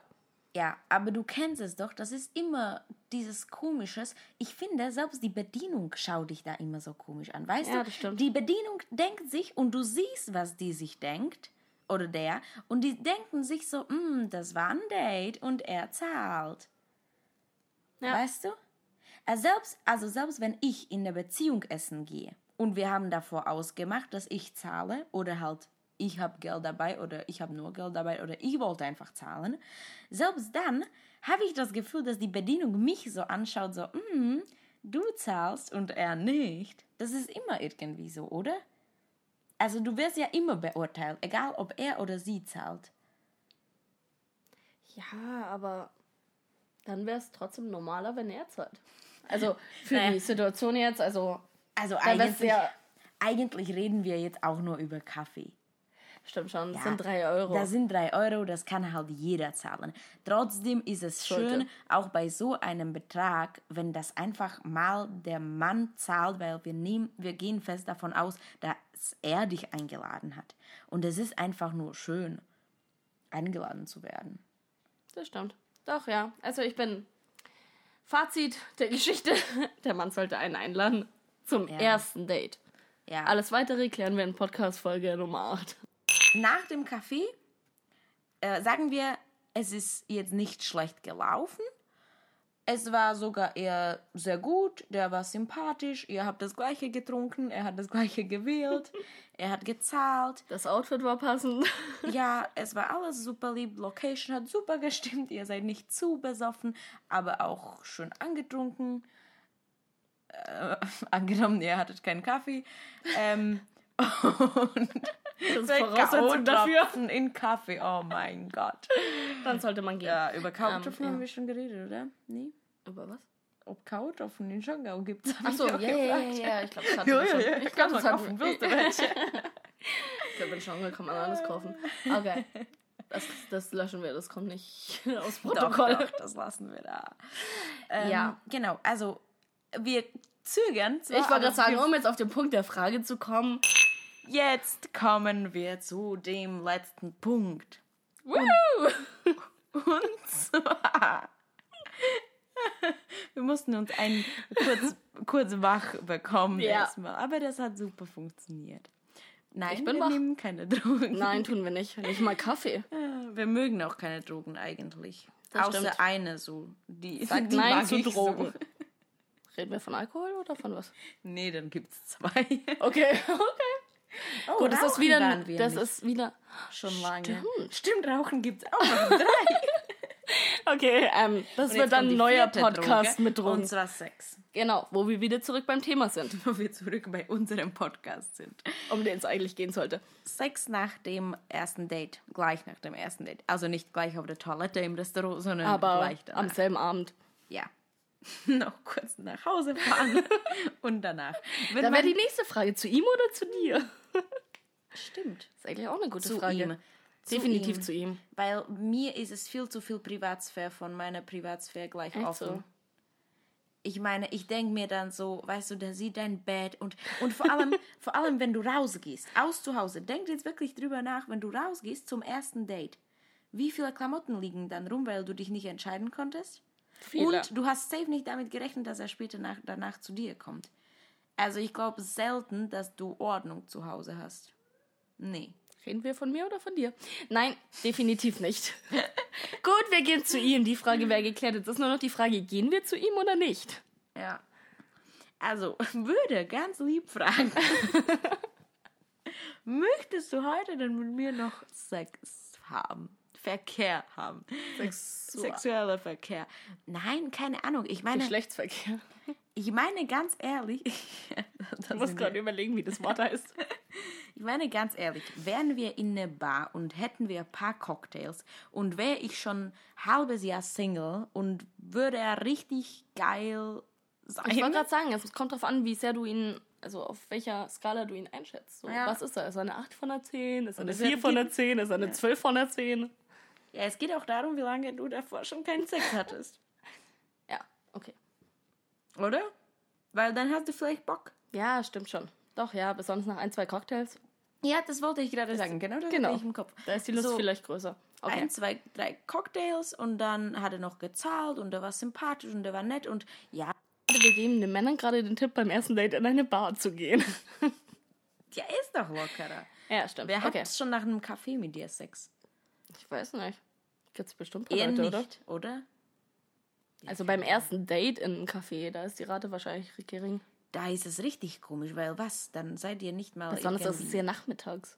Ja, aber du kennst es doch, das ist immer dieses Komisches. Ich finde, selbst die Bedienung schaut dich da immer so komisch an. Weißt Ja, du, das stimmt. die Bedienung denkt sich und du siehst, was die sich denkt. Oder der. Und die denken sich so, "Mm, das war ein Date und er zahlt. Ja. Weißt du? Also selbst, also selbst wenn ich in der Beziehung essen gehe und wir haben davor ausgemacht, dass ich zahle oder halt ich habe Geld dabei oder ich habe nur Geld dabei oder ich wollte einfach zahlen, selbst dann habe ich das Gefühl, dass die Bedienung mich so anschaut, so, mm, du zahlst und er nicht. Das ist immer irgendwie so, oder? Also du wirst ja immer beurteilt, egal ob er oder sie zahlt. Ja, aber dann wäre es trotzdem normaler, wenn er zahlt. Also für Naja. die Situation jetzt, also Also eigentlich, ja- eigentlich reden wir jetzt auch nur über Kaffee. Stimmt schon, das Ja, sind drei Euro. Das sind drei Euro, das kann halt jeder zahlen. Trotzdem ist es Sollte. schön, auch bei so einem Betrag, wenn das einfach mal der Mann zahlt, weil wir, nehmen, wir gehen fest davon aus, dass er dich eingeladen hat. Und es ist einfach nur schön, eingeladen zu werden. Das stimmt. Doch, ja. Also ich bin. Fazit der Geschichte: (laughs) Der Mann sollte einen einladen zum Ja. ersten Date. Ja. Alles weitere klären wir in Podcast-Folge Nummer 8. Nach dem Kaffee äh, sagen wir, es ist jetzt nicht schlecht gelaufen. Es war sogar eher sehr gut, der war sympathisch, ihr habt das gleiche getrunken, er hat das gleiche gewählt, (laughs) er hat gezahlt. Das Outfit war passend. (laughs) Ja, (laughs) es war alles super lieb, Location hat super gestimmt, ihr seid nicht zu besoffen, aber auch schön angetrunken. Äh, angenommen, ihr hattet keinen Kaffee. Ähm, und Das ist Voraussetzung dafür. In Kaffee, oh mein Gott. Dann sollte man gehen. Ja, über Ähm, ja. haben wir schon geredet, oder? Nee? Über was? Ob K.O.-Tropfen in Schongau gibt es. Achso, ja, ja, ja, ja, ich glaube, das hatten wir schon. Ich glaube, das hatten wir. (laughs) Ich glaube, in Schongau kann man alles kaufen. Okay. Das, das löschen wir, das kommt nicht aus Protokoll. Doch, doch, das lassen wir da. Ähm, Ja. Genau, also wir zögern. zwar, Ich wollte gerade sagen, um jetzt auf den Punkt der Frage zu kommen. Jetzt kommen wir zu dem letzten Punkt. Und (laughs) zwar. (laughs) Wir mussten uns einen kurz, kurz wach bekommen Ja. erstmal. Aber das hat super funktioniert. Nein, Ich bin wir wach. nehmen keine Drogen. Nein, tun wir nicht. Nicht mal Kaffee. Ja, (laughs) Wir mögen auch keine Drogen eigentlich. Das Außer stimmt. eine so. Die, Sag die Nein zu Drogen. So. Reden wir von Alkohol oder von was? Nee, dann gibt's zwei. Okay, okay. Oh, Gut, das ist wieder. waren wir Das nicht. ist wieder. Schon lange. Stimmt, stimmt, Rauchen gibt's auch noch drei. (laughs) Okay, ähm, das wird dann ein neuer Podcast Droge, mit Drogen. Und zwar Sex. Genau, wo wir wieder zurück beim Thema sind, (laughs) Wo wir zurück bei unserem Podcast sind. um den es eigentlich gehen sollte. Sex nach dem ersten Date. Gleich nach dem ersten Date. Also nicht gleich auf der Toilette im Restaurant, sondern Aber gleich am danach. selben Abend. Ja. (laughs) Noch kurz nach Hause fahren (laughs) und danach. Wenn Da wäre die nächste Frage, zu ihm oder zu dir? (laughs) Stimmt. ist eigentlich auch eine gute Zu Frage. ihm. Zu Definitiv ihm. zu ihm. Weil mir ist es viel zu viel Privatsphäre von meiner Privatsphäre gleich Echt offen. so? Ich meine, ich denke mir dann so, weißt du, der sieht dein Bett und, und vor allem, vor allem, wenn du rausgehst, aus zu Hause, denk jetzt wirklich drüber nach, wenn du rausgehst zum ersten Date. Wie viele Klamotten liegen dann rum, weil du dich nicht entscheiden konntest? Viele. Und du hast safe nicht damit gerechnet, dass er später nach, danach zu dir kommt. Also ich glaube selten, dass du Ordnung zu Hause hast. Nee. Reden wir von mir oder von dir? Nein, definitiv nicht. (laughs) Gut, wir gehen zu ihm. Die Frage wäre geklärt. Jetzt ist nur noch die Frage, gehen wir zu ihm oder nicht? Ja. Also, (laughs) würde ganz lieb fragen. (laughs) Möchtest du heute denn mit mir noch Sex haben? Verkehr haben. Sexu Sexueller Verkehr. Nein, keine Ahnung. Ich meine, Geschlechtsverkehr. ich meine ganz ehrlich. (laughs) Ich muss gerade überlegen, wie das Wort heißt. (laughs) Ich meine ganz ehrlich, wären wir in einer Bar und hätten wir ein paar Cocktails und wäre ich schon ein halbes Jahr Single und würde er richtig geil sein. Ich wollte gerade sagen, es kommt darauf an, wie sehr du ihn, also auf welcher Skala du ihn einschätzt. So, Ja. Was ist er? Ist er eine 8 von der 10? Ist er eine es 4 wird- von der 10? Ist er eine 12 von der 10? Ja, es geht auch darum, wie lange du davor schon keinen Sex hattest. (laughs) Ja, okay. Oder? Weil dann hast du vielleicht Bock. Ja, stimmt schon. Doch, ja, besonders nach ein, zwei Cocktails. Ja, das wollte ich gerade sagen. Genau das Genau. hatte ich im Kopf. Da ist die Lust So, vielleicht größer. Okay. Ein, zwei, drei Cocktails und dann hat er noch gezahlt und er war sympathisch und er war nett und ja, Wir geben den Männern gerade den Tipp, beim ersten Date in eine Bar zu gehen. (laughs) ja, ist doch lockerer. ja, stimmt. Wer hat okay. schon nach einem Kaffee mit dir Sex? Ich weiß nicht. Gibt's bestimmt ein Eher Leute, nicht, oder? oder? Also beim ersten Date in einem Café, da ist die Rate wahrscheinlich gering. Da ist es richtig komisch, weil was? Dann seid ihr nicht mal. Besonders ist es ja nachmittags.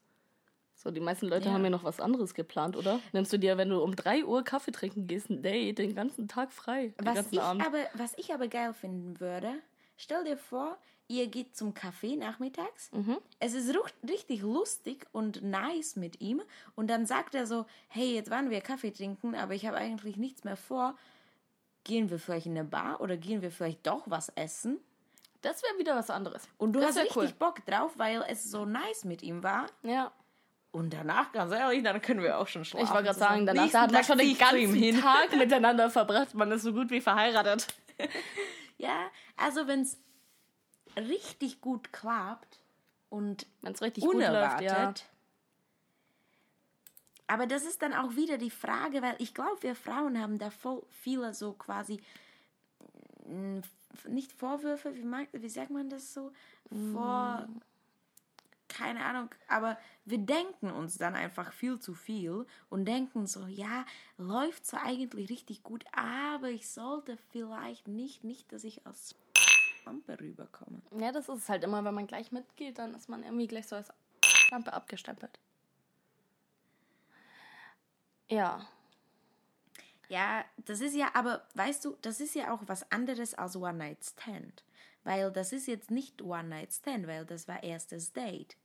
So, die meisten Leute Ja. haben ja noch was anderes geplant, oder? Nimmst du dir, wenn du um 3 Uhr Kaffee trinken gehst, ein Date den ganzen Tag frei? Den was ganzen ich, Abend. aber, was ich aber geil finden würde, stell dir vor, ihr geht zum Kaffee nachmittags. Mhm. Es ist richtig lustig und nice mit ihm. Und dann sagt er so: Hey, jetzt waren wir Kaffee trinken, aber ich habe eigentlich nichts mehr vor. Gehen wir vielleicht in eine Bar oder gehen wir vielleicht doch was essen? Das wäre wieder was anderes. Und du das hast richtig Bock drauf, weil es so nice mit ihm war. Ja. Und danach, ganz ehrlich, dann können wir auch schon schlafen. Ich wollte gerade sagen, danach da hat man schon den ganzen Tag (laughs) miteinander verbracht. Man ist so gut wie verheiratet. Ja, also wenn es richtig gut klappt und Wenn es richtig gut läuft, unerwartet. ja. Aber das ist dann auch wieder die Frage, weil ich glaube, wir Frauen haben da voll viele so quasi mm, nicht Vorwürfe, wie, mag, wie sagt man das so? Vor. keine Ahnung, aber wir denken uns dann einfach viel zu viel und denken so, ja, läuft so eigentlich richtig gut, aber ich sollte vielleicht nicht, nicht, dass ich als Lampe rüberkomme. Ja, das ist halt immer, wenn man gleich mitgeht, dann ist man irgendwie gleich so als Lampe abgestempelt. Ja. Ja, das ist ja, aber weißt du, das ist ja auch was anderes als One Night Stand. Weil das ist jetzt nicht One Night Stand, weil das war erstes Date.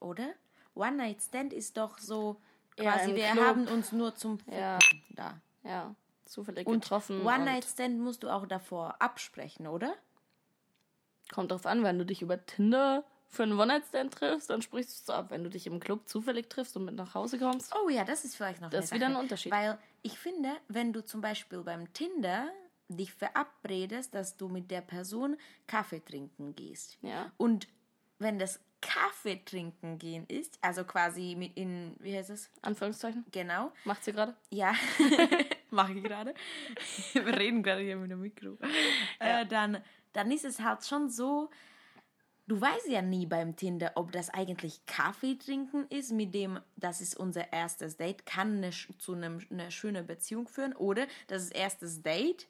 Oder? One Night Stand ist doch so, Ja, quasi, im wir Club. haben uns nur zum Ja. Da. Ja. Zufällig Und getroffen. One und Night Stand musst du auch davor absprechen, oder? Kommt drauf an, wenn du dich über Tinder für einen One-Night-Stand triffst, dann sprichst du es so ab. Wenn du dich im Club zufällig triffst und mit nach Hause kommst, Oh ja, das ist vielleicht noch Das ist wieder ein Unterschied. Weil ich finde, wenn du zum Beispiel beim Tinder dich verabredest, dass du mit der Person Kaffee trinken gehst. Ja. Und wenn das Kaffee trinken gehen ist, also quasi mit in, wie heißt es? Anführungszeichen, Genau. macht sie gerade. Ja, (laughs) mache ich gerade. (laughs) Wir reden gerade hier mit dem Mikro. Äh, dann, dann ist es halt schon so, du weißt ja nie beim Tinder, ob das eigentlich Kaffee trinken ist, mit dem, das ist unser erstes Date, kann eine, zu einem, einer schönen Beziehung führen, oder das ist erstes Date,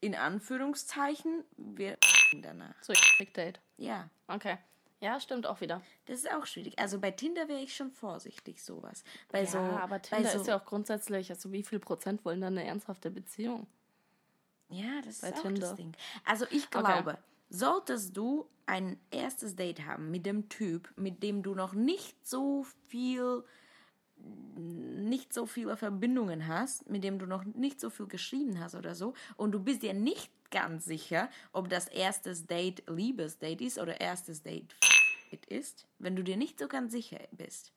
in Anführungszeichen, wir danach. So, Big Date. Ja. Okay. Ja, stimmt auch wieder. Das ist auch schwierig. Also bei Tinder wäre ich schon vorsichtig, sowas. Bei Ja, so, aber Tinder so, ist ja auch grundsätzlich, also wie viel Prozent wollen dann eine ernsthafte Beziehung? Ja, das bei ist auch Tinder. das Ding. Also ich glaube, solltest du ein erstes Date haben mit dem Typ, mit dem du noch nicht so viel nicht so viele Verbindungen hast, mit dem du noch nicht so viel geschrieben hast oder so, und du bist dir nicht ganz sicher, ob das erstes Date Liebesdate ist oder erstes Date ist, wenn du dir nicht so ganz sicher bist,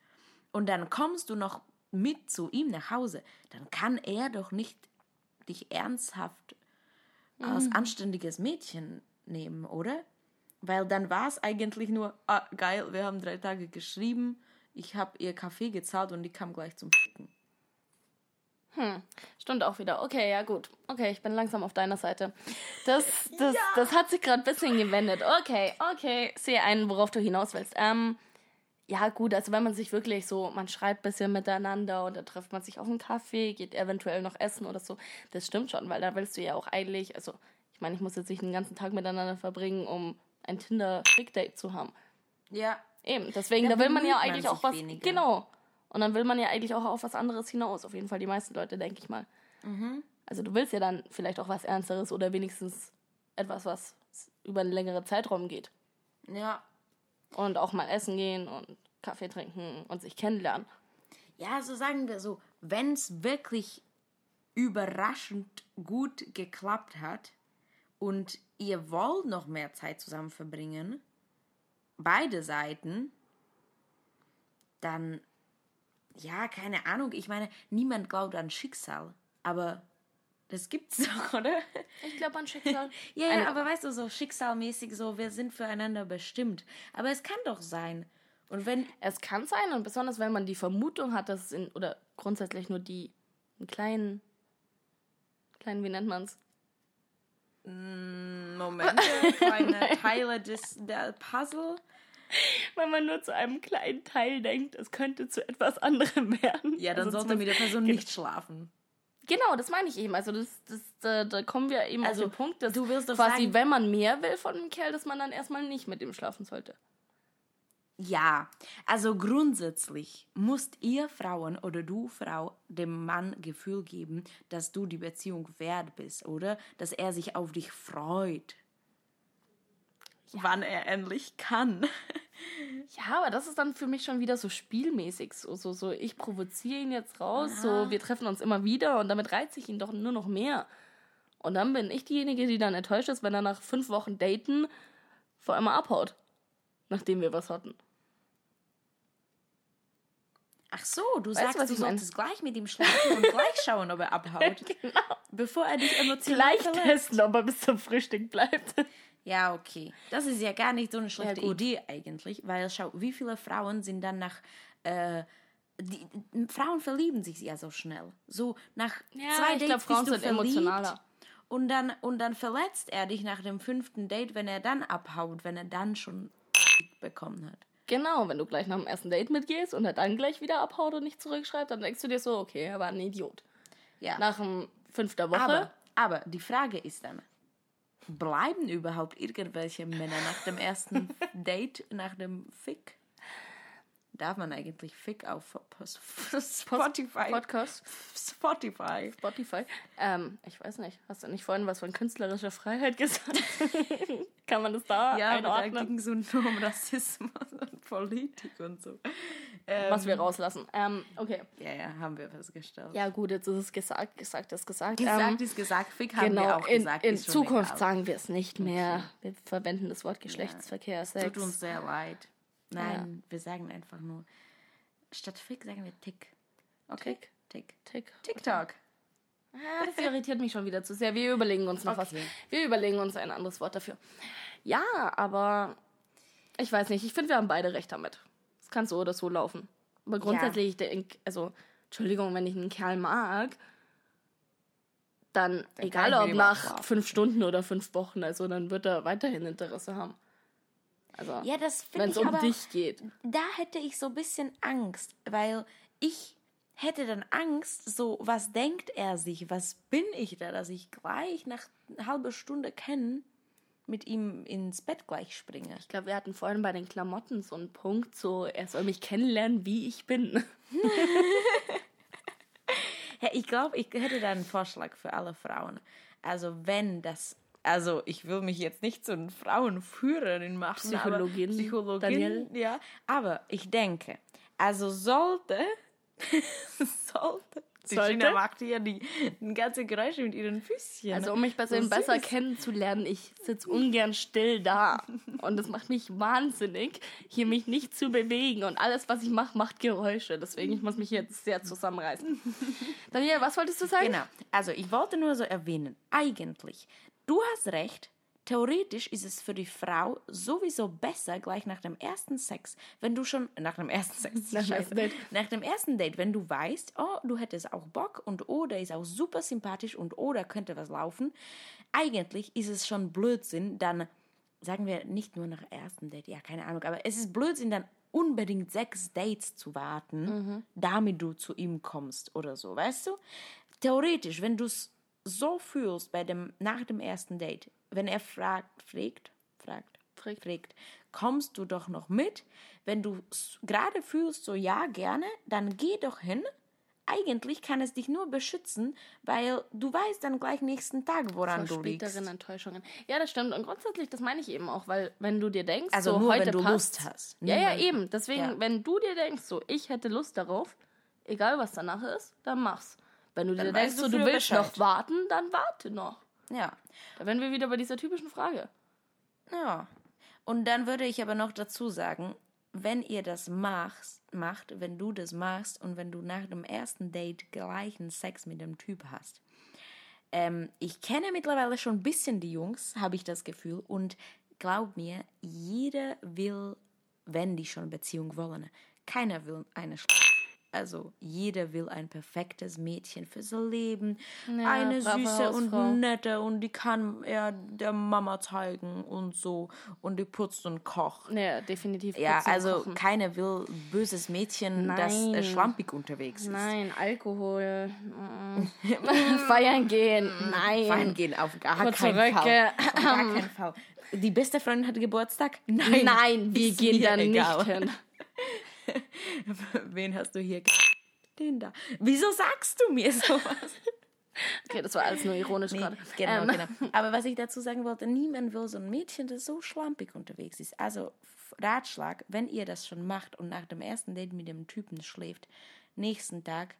und dann kommst du noch mit zu ihm nach Hause, dann kann er doch nicht dich ernsthaft als anständiges Mädchen nehmen, oder? Weil dann war es eigentlich nur, ah, geil, wir haben drei Tage geschrieben, ich habe ihr Kaffee gezahlt und die kam gleich zum Ficken. Stimmt auch wieder. Okay, ja gut. Okay, ich bin langsam auf deiner Seite. Das, (laughs) das, das hat sich gerade ein bisschen gewendet. Okay, okay. Sehe ein, worauf du hinaus willst. Ähm, ja gut, also wenn man sich wirklich so, man schreibt ein bisschen miteinander und dann trifft man sich auf einen Kaffee, geht eventuell noch essen oder so. Das stimmt schon, weil da willst du ja auch eigentlich, also ich meine, ich muss jetzt nicht den ganzen Tag miteinander verbringen, um ein Tinder-Big-Date zu haben. Ja. Eben, deswegen, Da da, will man ja bemüht man eigentlich auch was. weniger. Genau. Und dann will man ja eigentlich auch auf was anderes hinaus. Auf jeden Fall die meisten Leute, denke ich mal. Mhm. Also du willst ja dann vielleicht auch was Ernsteres oder wenigstens etwas, was über einen längeren Zeitraum geht. Ja. Und auch mal essen gehen und Kaffee trinken und sich kennenlernen. Ja, so sagen wir so, wenn es wirklich überraschend gut geklappt hat und ihr wollt noch mehr Zeit zusammen verbringen, beide Seiten, dann, ja, keine Ahnung, ich meine, niemand glaubt an Schicksal, aber das gibt's (laughs) doch, oder? Ich glaube an Schicksal. (laughs) Ja, ja, aber weißt du, so schicksalmäßig, so, wir sind füreinander bestimmt. Aber es kann doch sein. Und wenn, Es kann sein und besonders wenn man die Vermutung hat, dass es in, oder grundsätzlich nur die, einen kleinen, kleinen, wie nennt man es? Moment, kleine (laughs) Teile des der Puzzle. Wenn man nur zu einem kleinen Teil denkt, es könnte zu etwas anderem werden. Ja, dann Also sollte mit der Person nicht schlafen. Genau, das meine ich eben. Also das, das, da, da kommen wir eben Also, auf den Punkt, dass du doch quasi, sagen- wenn man mehr will von einem Kerl, dass man dann erstmal nicht mit ihm schlafen sollte. Ja, also grundsätzlich musst ihr Frauen oder du Frau dem Mann Gefühl geben, dass du die Beziehung wert bist, oder? Dass er sich auf dich freut. Wann er endlich kann. (laughs) Ja, aber das ist dann für mich schon wieder so spielmäßig. So, so, so ich provoziere ihn jetzt raus, so wir treffen uns immer wieder und damit reize ich ihn doch nur noch mehr. Und dann bin ich diejenige, die dann enttäuscht ist, wenn er nach fünf Wochen Daten vor einmal abhaut. Nachdem wir was hatten. Ach so, du du, sagst, du meine? solltest gleich mit ihm schlafen und gleich schauen, ob er (laughs) abhaut, genau. bevor er dich emotional Gleich verletzt. testen, ob er bis zum Frühstück bleibt. Ja, okay. Das ist ja gar nicht so eine schlechte gut. Idee eigentlich, weil schau, wie viele Frauen sind dann nach äh, die, Frauen verlieben sich ja so schnell. So nach Ja, zwei ich Dates glaub, Frauen bist du sind emotionaler. verliebt und dann und dann verletzt er dich nach dem fünften Date, wenn er dann abhaut, wenn er dann schon bekommen hat. Genau, wenn du gleich nach dem ersten Date mitgehst und er dann gleich wieder abhaut und nicht zurückschreibt, dann denkst du dir so, okay, er war ein Idiot. Ja. Nach dem fünfter Woche. aber, aber die Frage ist dann, bleiben überhaupt irgendwelche Männer nach dem ersten (laughs) Date, nach dem Fick? Darf man eigentlich Fick auf Spotify? Podcast, Spotify. Spotify. Ähm, ich weiß nicht, hast du nicht vorhin was von künstlerischer Freiheit gesagt? (laughs) Kann man das da Ja, aber da einordnen? ging so nur um Rassismus und Politik und so. Ähm, was wir rauslassen. Ähm, okay. Ja, ja, haben wir festgestellt. Ja, gut, jetzt ist es gesagt, gesagt ist gesagt. Gesagt ähm, ist gesagt, Fick haben genau, wir auch in, gesagt. in Zukunft sagen wir es nicht mehr. Wir verwenden das Wort Geschlechtsverkehr, Sex. Tut uns sehr leid. Nein, wir sagen einfach nur, statt Fick sagen wir Tick. Okay? Tick. Tick. TikTok. Ah, das irritiert mich schon wieder zu sehr. Wir überlegen uns noch Okay. was. Wir überlegen uns ein anderes Wort dafür. Ja, aber ich weiß nicht. Ich finde, wir haben beide recht damit. Kann so oder so laufen. Aber grundsätzlich, ich denke, also, Entschuldigung, wenn ich einen Kerl mag, dann, kann egal ob nach fünf Stunden oder fünf Wochen, also dann wird er weiterhin Interesse haben. Also, Ja, das wenn finde es ich um aber, dich geht. da hätte ich so ein bisschen Angst, weil ich hätte dann Angst, so, was denkt er sich, was bin ich da, dass ich gleich nach einer halben Stunde kennen mit ihm ins Bett gleich springe. Ich glaube, wir hatten vorhin bei den Klamotten so einen Punkt, so, er soll mich kennenlernen, wie ich bin. (laughs) Ja, ich glaube, ich hätte da einen Vorschlag für alle Frauen. Also wenn das, also ich will mich jetzt nicht so eine Frauenführerin machen, Psychologin, aber Psychologin, Danielle. ja. Aber ich denke, also sollte, (laughs) sollte, die Sollte? Gina macht hier die, die ganze Geräusche mit ihren Füßchen. Also um mich besser, So besser kennenzulernen, ich sitze ungern still da. (laughs) Und das macht mich wahnsinnig, hier mich nicht zu bewegen. Und alles, was ich mache, macht Geräusche. Deswegen, ich muss mich jetzt sehr zusammenreißen. (laughs) Daniel, was wolltest du sagen? Genau. Also ich wollte nur so erwähnen, eigentlich, du hast recht, theoretisch ist es für die Frau sowieso besser, gleich nach dem ersten Sex, wenn du schon, nach dem ersten Sex, (laughs) Nach dem scheiße. ersten Date. nach dem ersten Date, wenn du weißt, oh, du hättest auch Bock und oh, der ist auch super sympathisch und oh, da könnte was laufen, eigentlich ist es schon Blödsinn, dann, sagen wir nicht nur nach ersten Date, ja, keine Ahnung, aber es ist Blödsinn, dann unbedingt sechs Dates zu warten, damit du zu ihm kommst oder so, weißt du? Theoretisch, wenn du es so fühlst bei dem, nach dem ersten Date, wenn er fragt, fragt, fragt, Fragt. fragt, kommst du doch noch mit? Wenn du gerade fühlst, so ja, gerne, dann geh doch hin. Eigentlich kann es dich nur beschützen, weil du weißt dann gleich nächsten Tag, woran Vor du liegst. späteren Enttäuschungen. Ja, das stimmt. Und grundsätzlich, das meine ich eben auch, weil wenn du dir denkst, Also so nur, heute wenn du passt's. Lust hast. Ja, Nur ja, eben. Deswegen, Ja. wenn du dir denkst, so, ich hätte Lust darauf, egal was danach ist, dann mach's. Wenn du dir Dann denkst, weißt du so, du willst Bescheid. noch warten, dann warte noch. Ja. Da wären wir wieder bei dieser typischen Frage. Ja. Und dann würde ich aber noch dazu sagen, wenn ihr das machst, macht, wenn du das machst und wenn du nach dem ersten Date gleichen Sex mit dem Typ hast. Ähm, ich kenne mittlerweile schon ein bisschen die Jungs, habe ich das Gefühl. Und glaub mir, jeder will, wenn die schon Beziehung wollen, keiner will eine Sch also jeder will ein perfektes Mädchen für sein Leben. Ja, eine süße und nette und die kann er der Mama zeigen und so. Und die putzt und kocht. Ja, definitiv. Ja, also keiner will böses Mädchen, das äh, Nein. schlampig unterwegs ist. Nein, Alkohol. mm. (laughs) Feiern gehen. Nein. Feiern gehen auf gar Kurze keinen Röcke. Fall. Auf gar keinen (laughs) Fall. Die beste Freundin hatte Geburtstag? Nein. Nein, wir gehen mir da egal. nicht hin. (laughs) Wen hast du hier? Den da. Wieso sagst du mir sowas? (laughs) Okay, das war alles nur ironisch Nee, gerade. genau, Ähm, genau. Aber was ich dazu sagen wollte, niemand will so ein Mädchen, das so schlampig unterwegs ist. Also Ratschlag, wenn ihr das schon macht und nach dem ersten Date mit dem Typen schläft, nächsten Tag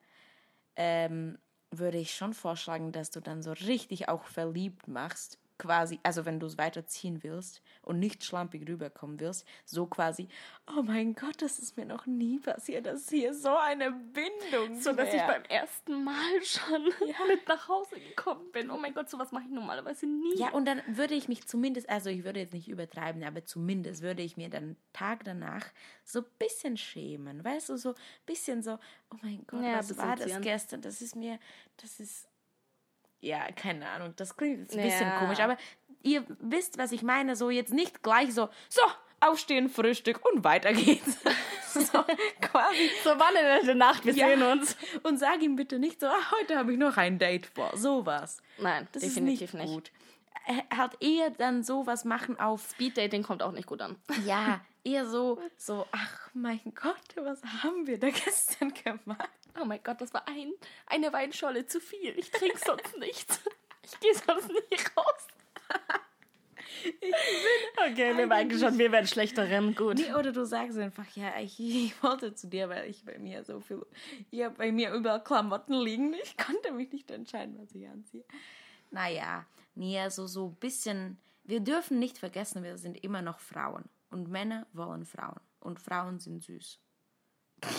ähm, würde ich schon vorschlagen, dass du dann so richtig auch verliebt machst. Quasi, also wenn du es weiterziehen willst und nicht schlampig rüberkommen willst, so quasi, oh mein Gott, das ist mir noch nie passiert, dass hier so eine Bindung So, dass ich beim ersten Mal schon (laughs) mit nach Hause gekommen bin. Oh mein Gott, sowas mache ich normalerweise nie. Ja, und dann würde ich mich zumindest, also ich würde jetzt nicht übertreiben, aber zumindest würde ich mir dann Tag danach so ein bisschen schämen. Weißt du, so ein bisschen so, oh mein Gott, Ja, was war das gestern? Das ist mir, das ist, ja, keine Ahnung, das klingt jetzt ein bisschen Ja. komisch, aber ihr wisst, was ich meine, so jetzt nicht gleich so, so, aufstehen, Frühstück und weiter geht's. (laughs) so, quasi. So, wann in der Nacht? Wir Ja. sehen uns. Und sag ihm bitte nicht so, ah, heute habe ich noch ein Date vor. Sowas. Nein, Das definitiv ist nicht, nicht. gut. Hat eher dann sowas machen auf, Speeddating kommt auch nicht gut an. ja, eher so, so, ach mein Gott, was haben wir da gestern gemacht? Oh mein Gott, das war ein, eine Weinscholle zu viel. Ich trinke sonst nichts. Ich gehe sonst nicht raus. okay, wir merken schon, wir werden schlechterin. Gut. Nee, oder du sagst einfach, ja, ich, ich wollte zu dir, weil ich bei mir so viel, habe bei mir überall Klamotten liegen. Ich konnte mich nicht entscheiden, was ich anziehe. Naja, nee, also so ein bisschen, wir dürfen nicht vergessen, wir sind immer noch Frauen. Und Männer wollen Frauen. Und Frauen sind süß. (laughs)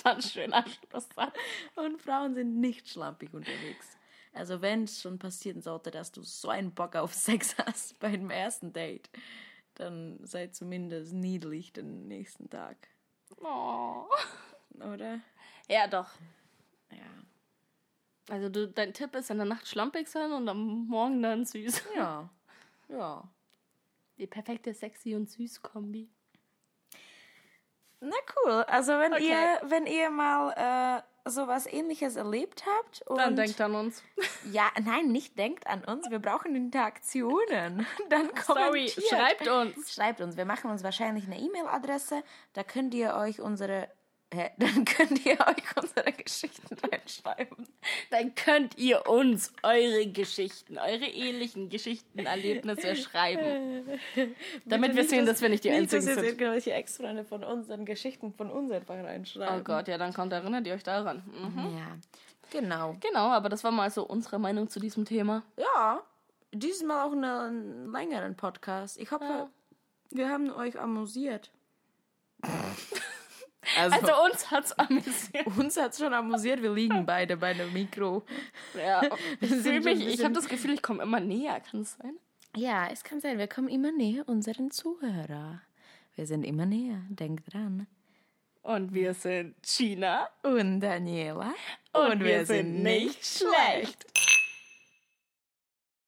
Das war ein schöner Schlusssatz. Und Frauen sind nicht schlampig unterwegs. Also wenn es schon passieren sollte, dass du so einen Bock auf Sex hast (laughs) bei dem ersten Date, dann sei zumindest niedlich den nächsten Tag, Oh. oder? Ja, doch. Ja. Also du, dein Tipp ist in der Nacht schlampig sein und am Morgen dann süß. (laughs) Ja. Ja. Die perfekte sexy und süß Kombi. Na cool. Also wenn Okay. ihr, wenn ihr mal äh, sowas ähnliches erlebt habt und Dann denkt an uns. (laughs) ja, nein, nicht denkt an uns, wir brauchen Interaktionen. (laughs) Dann Sorry, schreibt uns. Schreibt uns. Wir machen uns wahrscheinlich eine E-Mail-Adresse. Da könnt ihr euch unsere hä? (laughs) dann könnt ihr euch unsere Geschichten reinschreiben. Dann könnt ihr uns eure Geschichten, eure ähnlichen Geschichten, Erlebnisse schreiben. Damit wir sehen, dass wir nicht die nicht, dass Einzigen jetzt sind. irgendwelche Ex-Freunde von unseren Geschichten von uns einfach reinschreiben. Oh Gott, ja, dann kommt, erinnert ihr euch daran. Mhm. Ja, genau. Genau, aber das war mal so unsere Meinung zu diesem Thema. Ja, dieses Mal auch eine- einen längeren Podcast. Ich hoffe, Ja. wir haben euch amüsiert. (laughs) also, Also uns hat's amüsiert. uns hat es schon amüsiert. Wir liegen beide bei dem Mikro. Ja, ich fühle mich, ich habe das Gefühl, ich komme immer näher, kann es sein? Ja, es kann sein, wir kommen immer näher unseren Zuhörer. Wir sind immer näher, denkt dran. Und wir sind China Und Daniela. und, wir sind nicht schlecht.